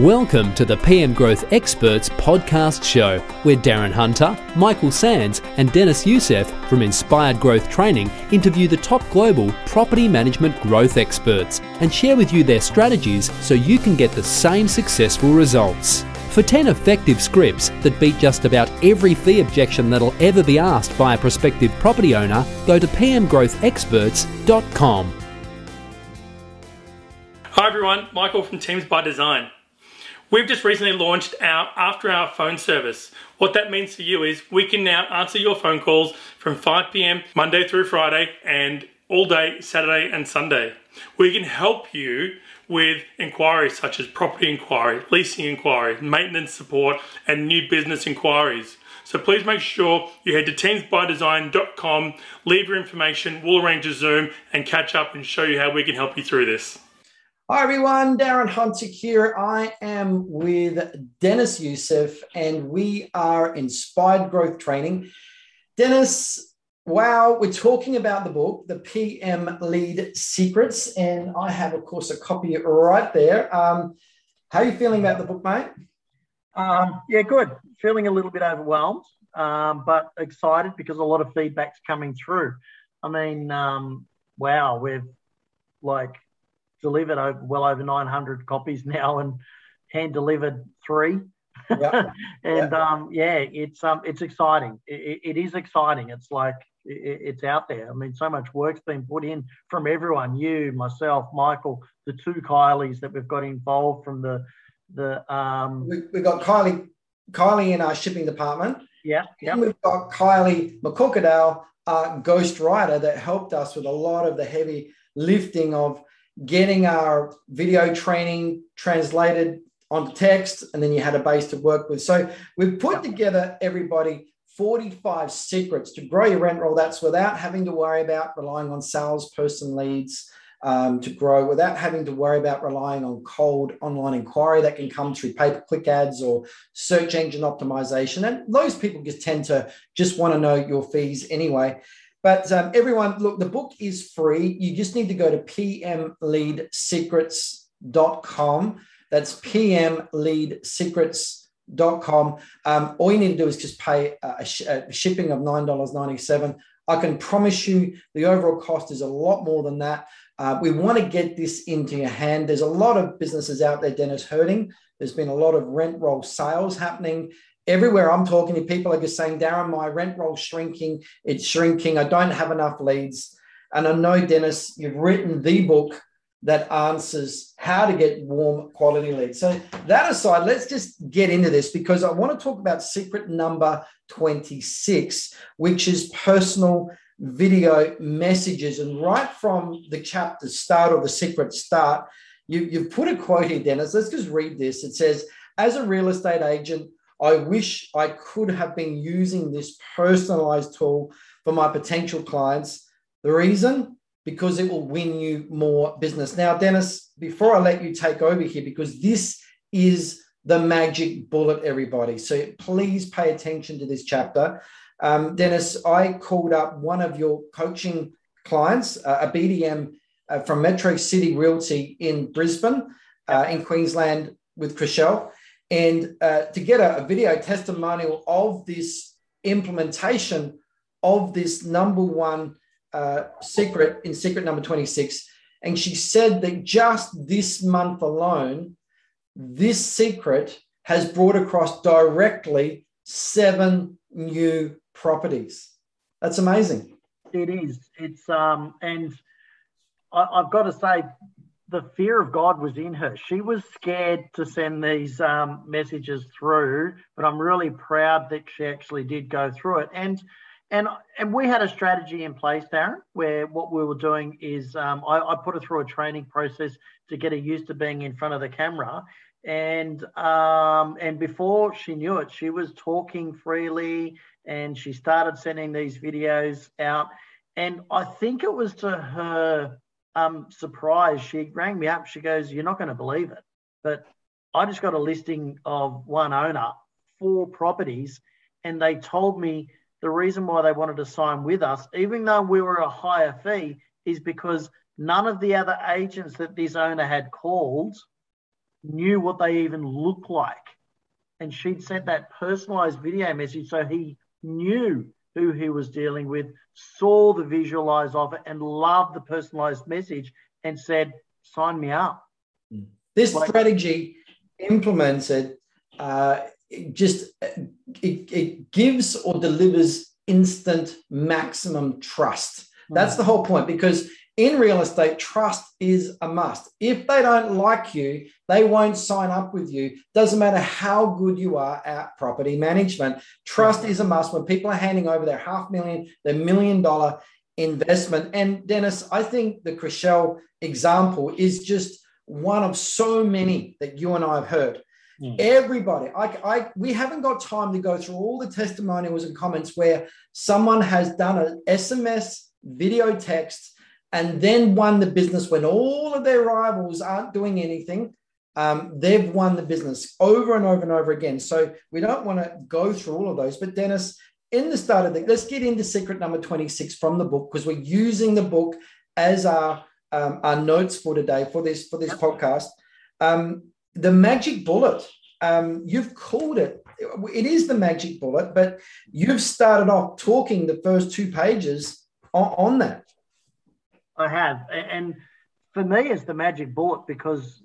Welcome to the PM Growth Experts podcast show, where Darren Hunter, Michael Sands, and Deniz Yusuf from Inspired Growth Training interview the top global property management growth experts and share with you their strategies so you can get the same successful results. For 10 effective scripts that beat just about every fee objection that'll ever be asked by a prospective property owner, go to pmgrowthexperts.com. Hi everyone, Michael from Teams by Design. We've just recently launched our after hour phone service. What that means for you is we can now answer your phone calls from 5 p.m. Monday through Friday and all day Saturday and Sunday. We can help you with inquiries such as property inquiry, leasing inquiry, maintenance support, and new business inquiries. So please make sure you head to teamsbydesign.com, leave your information, we'll arrange a Zoom and catch up and show you how we can help you through this. Hi everyone, Darren Hunter here. I am with Deniz Yusuf and we are Inspired Growth Training. Deniz, wow, we're talking about the book, The PM Lead Secrets, and I have, of course, a copy right there. Um, how are you feeling about the book, mate? Um, yeah, good. Feeling a little bit overwhelmed, um, but excited because a lot of feedback's coming through. I mean, um, wow, we've like delivered over, well over 900 copies now and hand delivered three. And yep. Um, yeah, it's um, it's exciting. It, it is exciting. It's like it, it's out there. I mean, so much work's been put in from everyone. You, myself, Michael, the two Kylies that we've got involved from the the. Um, we, we've got Kylie, Kylie in our shipping department. Yeah, yeah. And we've got Kylie McCorkadale, uh, ghostwriter, that helped us with a lot of the heavy lifting of getting our video training translated onto text, and then you had a base to work with. So we've put together everybody 45 secrets to grow your rent roll. That's without having to worry about relying on salesperson leads um, to grow, without having to worry about relying on cold online inquiry that can come through pay per click ads or search engine optimization. And those people just tend to just want to know your fees anyway. But um, everyone, look, the book is free. You just need to go to pmleadsecrets.com. That's pmleadsecrets.com. Um, all you need to do is just pay a, sh- a shipping of $9.97. I can promise you the overall cost is a lot more than that. Uh, we want to get this into your hand. There's a lot of businesses out there, Deniz, hurting. There's been a lot of rent roll sales happening everywhere I'm talking to people are just saying, Darren, my rent roll shrinking, it's shrinking. I don't have enough leads. And I know, Deniz, you've written the book that answers how to get warm quality leads. So that aside, let's just get into this because I want to talk about secret number 26, which is personal video messages. And right from the chapter start or the secret start, you, you've put a quote here, Deniz. Let's just read this. It says, as a real estate agent, I wish I could have been using this personalized tool for my potential clients. The reason? Because it will win you more business. Now, Deniz, before I let you take over here, because this is the magic bullet, everybody. So please pay attention to this chapter. Um, Deniz, I called up one of your coaching clients, uh, a BDM uh, from Metro City Realty in Brisbane, uh, in Queensland, with Chriselle and uh, to get a, a, video testimonial of this implementation of this number one uh, secret in secret number 26 and she said that just this month alone this secret has brought across directly seven new properties. That's amazing. It is. It's um and I, i've got to say the fear of God was in her. She was scared to send these um, messages through, but I'm really proud that she actually did go through it. And and and we had a strategy in place, Darren, where what we were doing is um, I, I, put her through a training process to get her used to being in front of the camera. And um, and before she knew it, she was talking freely, and she started sending these videos out. And I think it was to her um, surprised. She rang me up. She goes, You're not going to believe it. But I just got a listing of one owner, four properties, and they told me the reason why they wanted to sign with us, even though we were a higher fee, is because none of the other agents that this owner had called knew what they even looked like. And she'd sent that personalized video message so he knew who he was dealing with, saw the visualize of it, and loved the personalized message and said, Sign me up. Mm. This like, strategy implemented uh, just uh, it, it gives or delivers instant maximum trust. Mm. That's the whole point because in real estate, trust is a must. If they don't like you, they won't sign up with you. Doesn't matter how good you are at property management. Trust is a must when people are handing over their half million, their million dollar investment. And Deniz, I think the Chriselle example is just one of so many that you and I have heard. Mm. Everybody, I, I, we haven't got time to go through all the testimonials and comments where someone has done an SMS, video text, and then won the business when all of their rivals aren't doing anything. Um, they've won the business over and over and over again. So we don't want to go through all of those. But Deniz, in the start of the, let's get into secret number 26 from the book because we're using the book as our um, our notes for today for this for this podcast. Um, the magic bullet. Um, you've called it. It is the magic bullet, but you've started off talking the first two pages on, on that. I have, and for me, it's the magic bullet because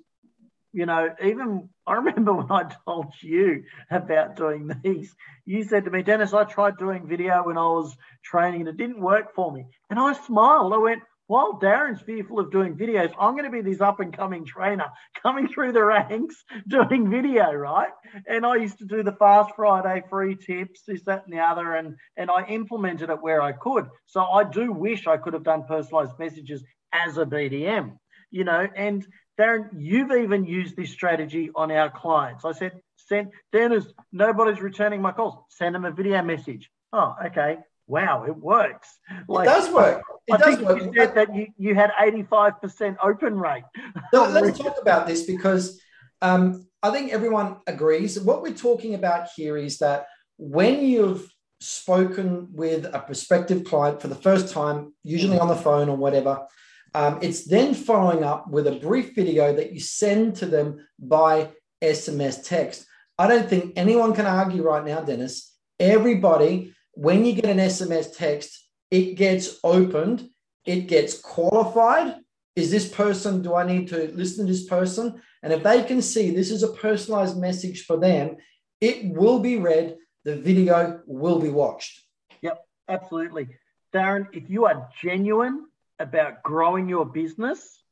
you know, even I remember when I told you about doing these, you said to me, Deniz, I tried doing video when I was training and it didn't work for me. And I smiled. I went, while Darren's fearful of doing videos, I'm going to be this up and coming trainer coming through the ranks doing video, right? And I used to do the Fast Friday free tips, this, that, and the other, and, and I implemented it where I could. So I do wish I could have done personalized messages as a BDM, you know. And Darren, you've even used this strategy on our clients. I said, send Deniz, nobody's returning my calls. Send them a video message. Oh, okay wow, it works. Like, it does work. It I does think work. you said that you, you had 85% open rate. So let's talk about this because um, I think everyone agrees. What we're talking about here is that when you've spoken with a prospective client for the first time, usually on the phone or whatever, um, it's then following up with a brief video that you send to them by SMS text. I don't think anyone can argue right now, Deniz. Everybody when you get an SMS text, it gets opened, it gets qualified. Is this person, do I need to listen to this person? And if they can see this is a personalized message for them, it will be read, the video will be watched. Yep, absolutely. Darren, if you are genuine about growing your business,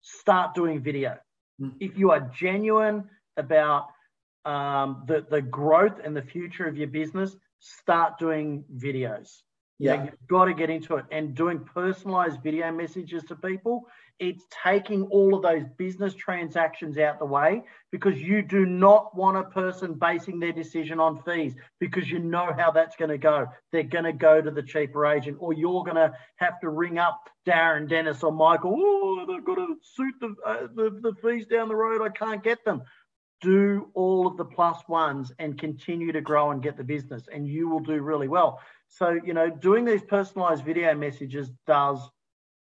start doing video. Mm. If you are genuine about um, the, the growth and the future of your business, start doing videos. Yeah. you've got to get into it and doing personalized video messages to people. It's taking all of those business transactions out the way because you do not want a person basing their decision on fees because you know how that's going to go. They're going to go to the cheaper agent, or you're going to have to ring up Darren, Deniz, or Michael. Oh, they've got to suit the, uh, the, the fees down the road. I can't get them do all of the plus ones and continue to grow and get the business and you will do really well. So you know doing these personalized video messages does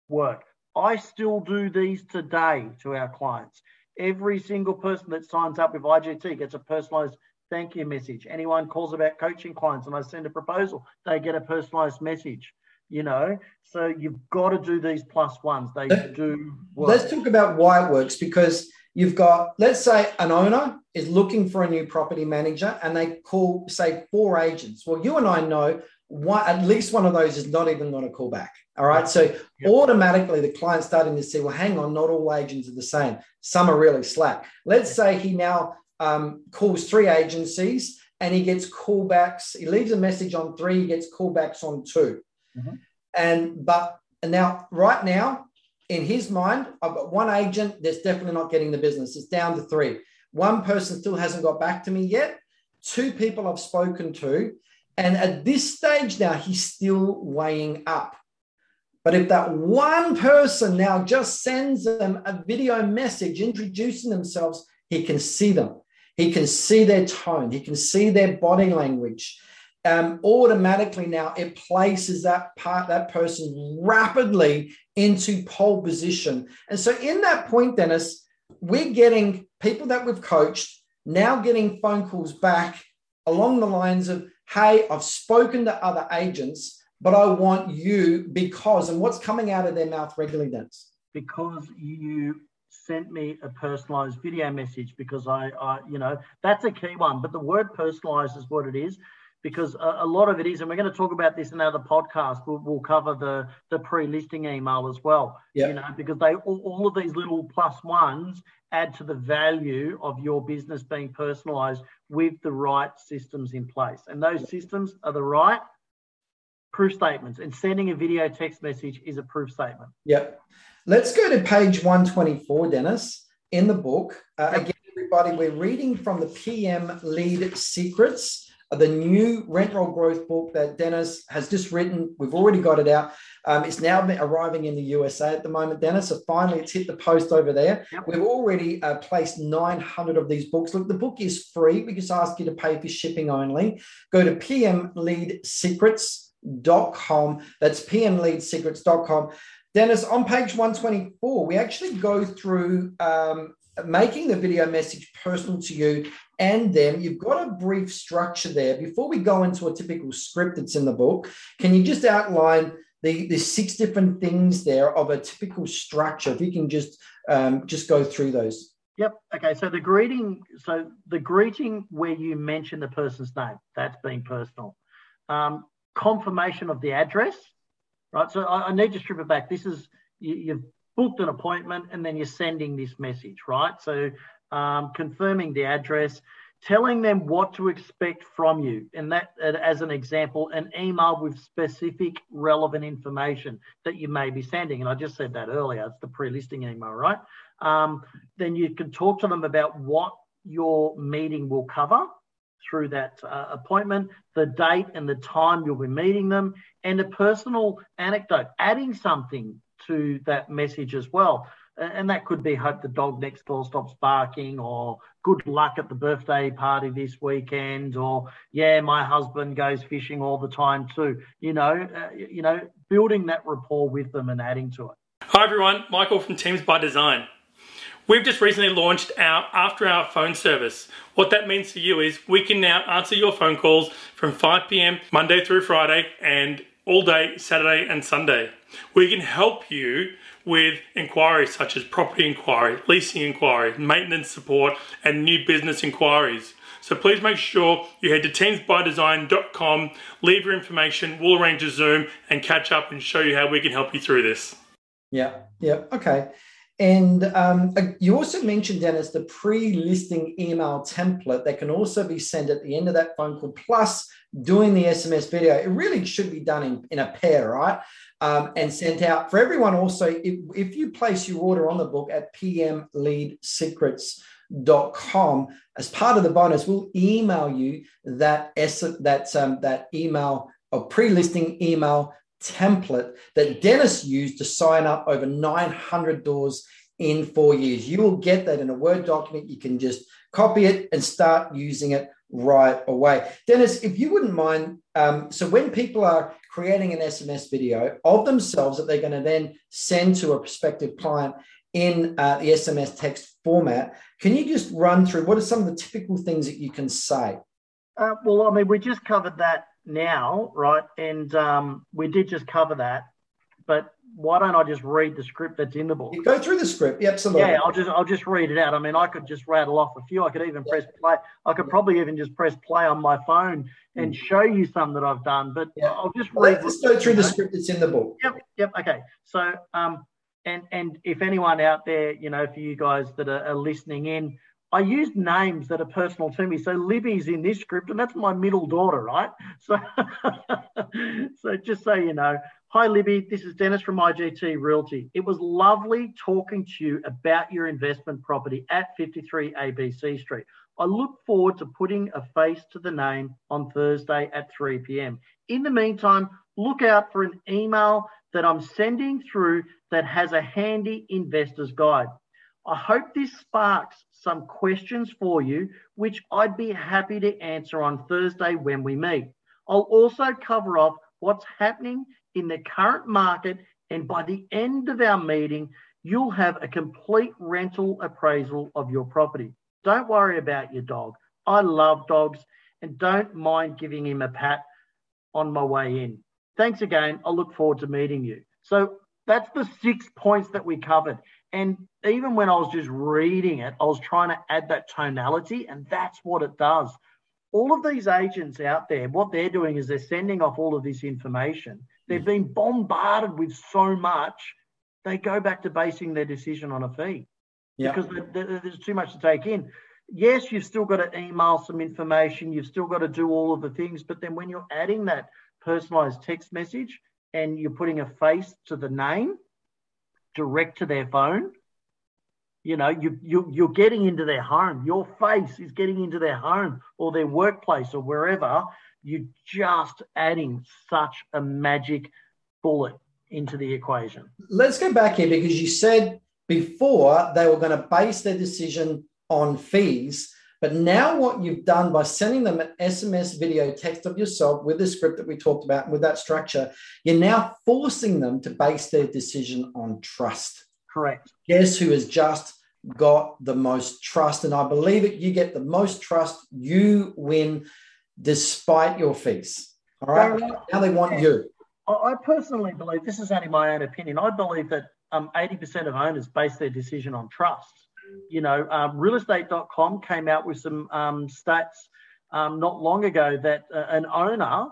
work. I still do these today to our clients. Every single person that signs up with igt gets a personalized thank you message. Anyone calls about coaching clients and i send a proposal they get a personalized message you know? So you've got to do these plus ones. They do work. let's talk about why it works because You've got, let's say, an owner is looking for a new property manager and they call, say, four agents. Well, you and I know one, at least one of those is not even going to call back. All right. So yep. automatically the client's starting to see, well, hang on, not all agents are the same. Some are really slack. Let's say he now um, calls three agencies and he gets callbacks. He leaves a message on three, he gets callbacks on 2 mm-hmm. And but and now, right now, in his mind, I've got one agent that's definitely not getting the business. It's down to three. One person still hasn't got back to me yet. Two people I've spoken to. And at this stage now, he's still weighing up. But if that one person now just sends them a video message introducing themselves, he can see them. He can see their tone. He can see their body language. Um, automatically now it places that part, that person rapidly into pole position. And so, in that point, Deniz, we're getting people that we've coached now getting phone calls back along the lines of, hey, I've spoken to other agents, but I want you because, and what's coming out of their mouth regularly, Deniz? Because you sent me a personalized video message because I, I, you know, that's a key one. But the word personalized is what it is because a, a, lot of it is, and we're going to talk about this in another podcast. We'll, we'll cover the the pre-listing email as well. Yeah. You know, because they all, all of these little plus ones add to the value of your business being personalized with the right systems in place, and those systems are the right proof statements. And sending a video text message is a proof statement. Yep. Let's go to page 124, Deniz, in the book. Uh. Again, everybody, we're reading from the PM Lead Secrets the new rent roll growth book that Deniz has just written. We've already got it out. Um, it's now arriving in the USA at the moment, Deniz. So finally, it's hit the post over there. Yep. We've already uh, placed 900 of these books. Look, the book is free. We just ask you to pay for shipping only. Go to pmleadsecrets.com. That's pmleadsecrets.com. Deniz, on page 124, we actually go through um, making the video message personal to you and them. You've got a brief structure there. Before we go into a typical script that's in the book, can you just outline the, the six different things there of a typical structure? If you can just um, just go through those. Yep. Okay. So the greeting, so the greeting where you mention the person's name, that's being personal. Um, confirmation of the address, right? So I, I, need to strip it back. This is you, you've booked an appointment and then you're sending this message, right? So um, confirming the address, telling them what to expect from you. And that, as an example, an email with specific relevant information that you may be sending. And I just said that earlier, it's the pre listing email, right? Um, then you can talk to them about what your meeting will cover through that uh, appointment, the date and the time you'll be meeting them, and a personal anecdote, adding something to that message as well. And that could be hope the dog next door stops barking, or good luck at the birthday party this weekend, or yeah, my husband goes fishing all the time too. You know, uh, you know, building that rapport with them and adding to it. Hi everyone, Michael from Teams by Design. We've just recently launched our after hour phone service. What that means to you is we can now answer your phone calls from 5 p.m. Monday through Friday and all day Saturday and Sunday. We can help you with inquiries such as property inquiry, leasing inquiry, maintenance support, and new business inquiries. So please make sure you head to teamsbydesign.com, leave your information, we'll arrange a Zoom and catch up and show you how we can help you through this. Yeah, yeah, okay. And um, uh, you also mentioned, Deniz, the pre listing email template that can also be sent at the end of that phone call, plus doing the SMS video. It really should be done in, in a pair, right? Um, and sent out for everyone. Also, if, if you place your order on the book at pmleadsecrets.com, as part of the bonus, we'll email you that, that, um, that email or pre listing email template that Deniz used to sign up over 900 doors in four years. You will get that in a Word document. You can just copy it and start using it right away. Deniz, if you wouldn't mind, um, so when people are creating an SMS video of themselves that they're going to then send to a prospective client in uh, the SMS text format, can you just run through what are some of the typical things that you can say? Uh, well, I mean, we just covered that now, right? And um, we did just cover that, but why don't I just read the script that's in the book? You go through the script, yeah, absolutely. Yeah, I'll just I'll just read it out. I mean, I could just rattle off a few. I could even yeah. press play. I could probably even just press play on my phone and mm. show you some that I've done. But yeah. I'll just read. Let's go through the script that's in the book. Yep, yep. Okay, so um, and and if anyone out there, you know, for you guys that are, are listening in, I used names that are personal to me. So Libby's in this script, and that's my middle daughter, right? So, so just so you know, hi Libby, this is Deniz from IGT Realty. It was lovely talking to you about your investment property at 53 ABC Street. I look forward to putting a face to the name on Thursday at 3 p.m. In the meantime, look out for an email that I'm sending through that has a handy investor's guide. I hope this sparks some questions for you, which I'd be happy to answer on Thursday when we meet. I'll also cover off what's happening in the current market, and by the end of our meeting, you'll have a complete rental appraisal of your property. Don't worry about your dog. I love dogs and don't mind giving him a pat on my way in. Thanks again. I look forward to meeting you. So that's the six points that we covered. And even when I was just reading it, I was trying to add that tonality, and that's what it does. All of these agents out there, what they're doing is they're sending off all of this information. They've hmm. been bombarded with so much, they go back to basing their decision on a fee yeah. because there's too much to take in. Yes, you've still got to email some information, you've still got to do all of the things, but then when you're adding that personalized text message and you're putting a face to the name direct to their phone, you know, you, you, you're getting into their home. Your face is getting into their home or their workplace or wherever. You're just adding such a magic bullet into the equation. Let's go back here because you said before they were going to base their decision on fees. But now, what you've done by sending them an SMS video text of yourself with the script that we talked about, and with that structure, you're now forcing them to base their decision on trust. Correct. Guess who has just got the most trust? And I believe it, you get the most trust, you win despite your fees. All right. now they want you. I personally believe this is only my own opinion. I believe that um, 80% of owners base their decision on trust. You know, um, realestate.com came out with some um, stats um, not long ago that uh, an owner,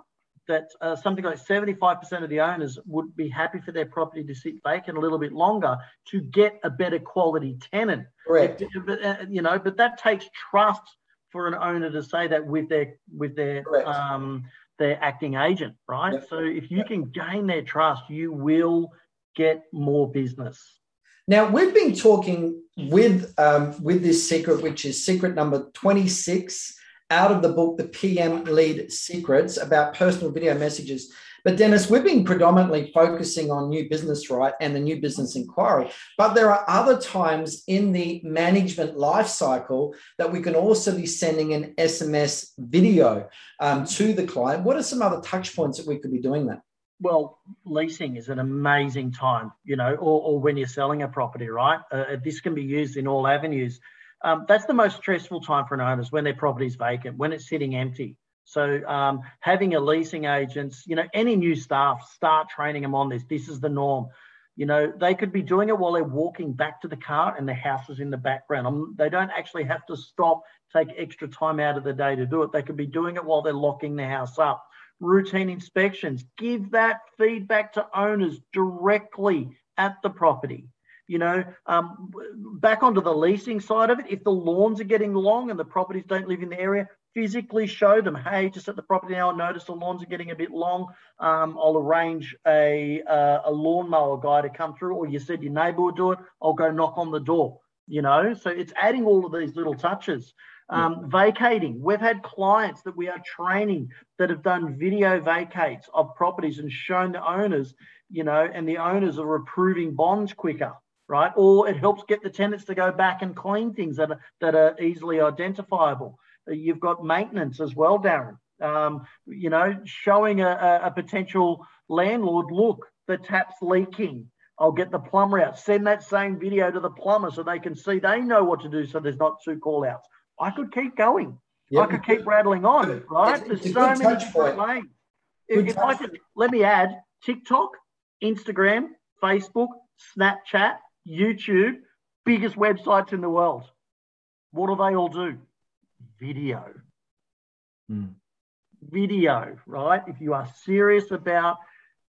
that uh, something like 75% of the owners would be happy for their property to sit vacant a little bit longer to get a better quality tenant. Correct. uh, you know, but that takes trust for an owner to say that with their with their um, their acting agent, right? Yep. So if you yep. can gain their trust, you will get more business. Now we've been talking with um, with this secret, which is secret number twenty six out of the book, The PM Lead Secrets, about personal video messages. But Deniz, we've been predominantly focusing on new business, right, and the new business inquiry. But there are other times in the management life cycle that we can also be sending an SMS video um, to the client. What are some other touch points that we could be doing that? Well, leasing is an amazing time, you know, or, or when you're selling a property, right? Uh, this can be used in all avenues. Um, that's the most stressful time for an owner is when their property is vacant, when it's sitting empty. So um, having a leasing agents, you know, any new staff, start training them on this. This is the norm. You know, they could be doing it while they're walking back to the car and the house is in the background. Um, they don't actually have to stop, take extra time out of the day to do it. They could be doing it while they're locking the house up. Routine inspections. Give that feedback to owners directly at the property. You know, um, back onto the leasing side of it, if the lawns are getting long and the properties don't live in the area, physically show them, hey, just at the property now, I noticed the lawns are getting a bit long. Um, I'll arrange a, uh, a lawnmower guy to come through, or you said your neighbor would do it, I'll go knock on the door, you know? So it's adding all of these little touches. Um, vacating. We've had clients that we are training that have done video vacates of properties and shown the owners, you know, and the owners are approving bonds quicker, right? Or it helps get the tenants to go back and clean things that are, that are easily identifiable. You've got maintenance as well, Darren. Um, you know, showing a, a, potential landlord, look, the tap's leaking. I'll get the plumber out. Send that same video to the plumber so they can see they know what to do so there's not two call outs. I could keep going. Yep. I could keep rattling on, right? It's, there's so many different lanes. If, if I could, let me add TikTok, Instagram, Facebook, Snapchat, YouTube, biggest websites in the world. What do they all do? video. Mm. Video, right? If you are serious about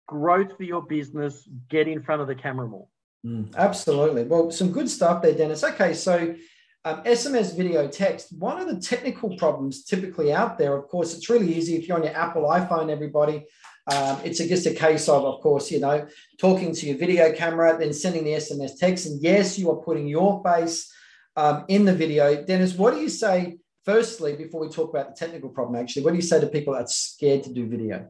growth for your business, get in front of the camera more. Mm, absolutely. Well, some good stuff there, Deniz. Okay, so um, SMS video text. One of the technical problems typically out there, of course, it's really easy if you're on your Apple iPhone, everybody. Um, it's just a case of, of course, you know, talking to your video camera, then sending the SMS text. And yes, you are putting your face um, in the video. Deniz, what do you say firstly, before we talk about the technical problem, actually, what do you say to people that's scared to do video?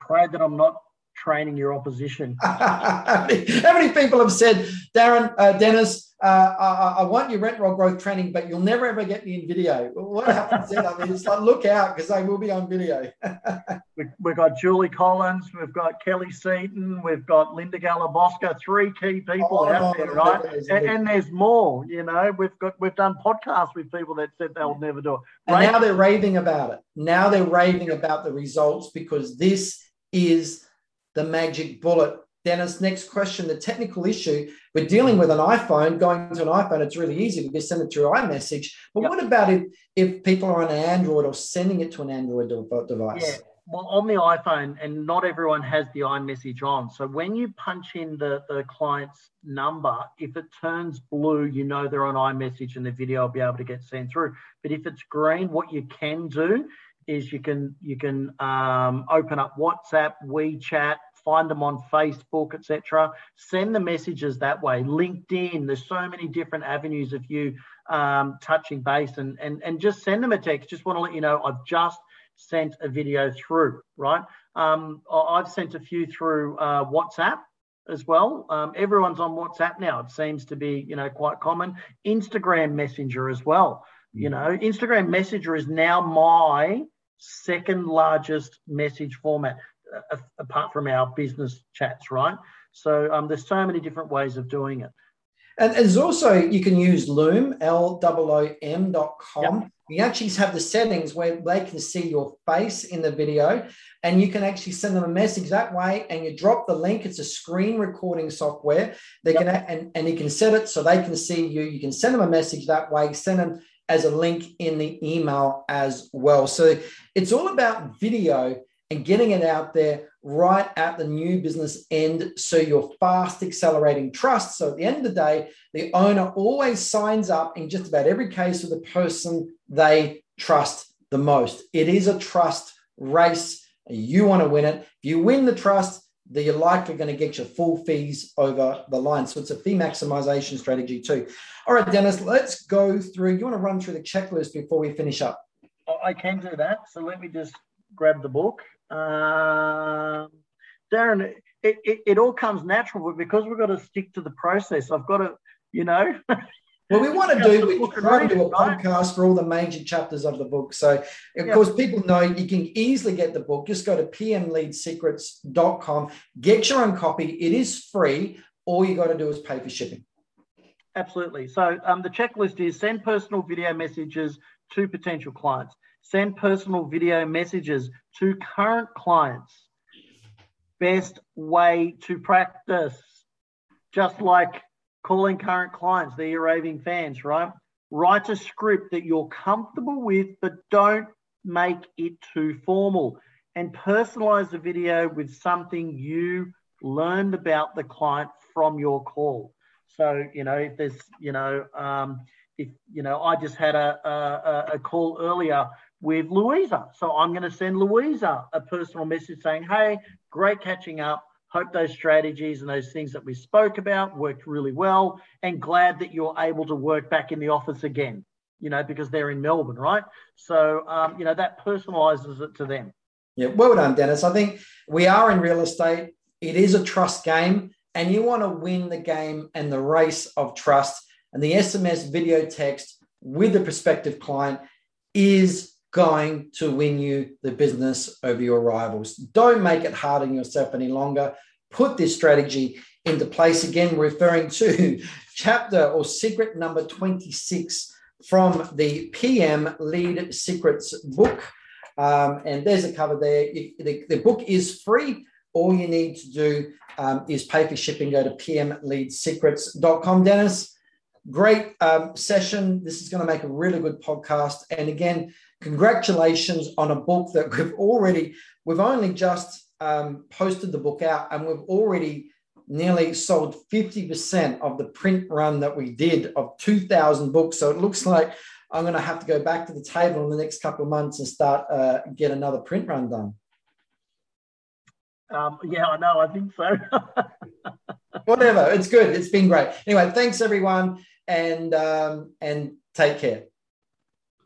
Pray that I'm not training your opposition. how, many, people have said, Darren, uh, Deniz, uh, I, I, want your rent roll growth training, but you'll never ever get me in video. What happens then? I mean, it's like, look out because they will be on video. we, have got Julie Collins, we've got Kelly Seaton, we've got Linda Galabosca, three key people oh, out there, right? And, and, there's more, you know, we've got, we've done podcasts with people that said they'll never do it. And now they're raving about it. Now they're raving about the results because this is the magic bullet. Deniz, next question. The technical issue we're dealing with an iPhone, going to an iPhone, it's really easy. We just send it through iMessage. But yep. what about if, if people are on an Android or sending it to an Android device? Yeah. Well, on the iPhone, and not everyone has the iMessage on. So when you punch in the, the client's number, if it turns blue, you know they're on iMessage and the video will be able to get sent through. But if it's green, what you can do is you can you can um, open up WhatsApp, WeChat, find them on Facebook, etc. Send the messages that way. LinkedIn, there's so many different avenues of you um, touching base and, and, and just send them a text. Just want to let you know I've just sent a video through, right? Um, I've sent a few through uh, WhatsApp as well. Um, everyone's on WhatsApp now. It seems to be, you know, quite common. Instagram Messenger as well. You know, Instagram Messenger is now my second largest message format apart from our business chats, right? So um, there's so many different ways of doing it. And there's also, you can use Loom, L-O-O-M dot com. Yep. You actually have the settings where they can see your face in the video and you can actually send them a message that way and you drop the link. It's a screen recording software. They yep. can, and, and you can set it so they can see you. You can send them a message that way, send them as a link in the email as well. So it's all about video and getting it out there right at the new business end so you're fast accelerating trust. So at the end of the day, the owner always signs up in just about every case with the person they trust the most. It is a trust race. You want to win it. If you win the trust, then you're likely going to get your full fees over the line. So it's a fee maximization strategy too. All right, Deniz, let's go through. You want to run through the checklist before we finish up? I can do that. So let me just grab the book. Um, Darren, it, it, it, all comes natural, but because we've got to stick to the process, I've got to, you know. Well, we want to do we try to do a podcast for all the major chapters of the book. So, of yeah. course, people know you can easily get the book. Just go to pmleadsecrets.com, get your own copy. It is free. All you got to do is pay for shipping. Absolutely. So, um, the checklist is send personal video messages to potential clients send personal video messages to current clients. Best way to practice, just like calling current clients, they're your raving fans, right? Write a script that you're comfortable with, but don't make it too formal. And personalize the video with something you learned about the client from your call. So, you know, if there's, you know, um, if, you know, I just had a, a, a call earlier with Louisa. So I'm going to send Louisa a personal message saying, hey, great catching up. Hope those strategies and those things that we spoke about worked really well and glad that you're able to work back in the office again, you know, because they're in Melbourne, right? So, um, you know, that personalizes it to them. Yeah, well done, Deniz. I think we are in real estate. It is a trust game, and you want to win the game and the race of trust. And the SMS video text with the prospective client is going to win you the business over your rivals. Don't make it hard on yourself any longer. Put this strategy into place. Again, referring to chapter or secret number 26 from the PM Lead Secrets book. Um, and there's a cover there. The, the book is free. All you need to do um, is pay for shipping. Go to pmleadsecrets.com. Deniz, great um, session. This is going to make a really good podcast. And again, congratulations on a book that we've already, we've only just um, posted the book out and we've already nearly sold 50% of the print run that we did of 2,000 books. So it looks like I'm going to have to go back to the table in the next couple of months and start uh, get another print run done. Um, yeah, I know. I think so. Whatever. It's good. It's been great. Anyway, thanks everyone, and um, and take care.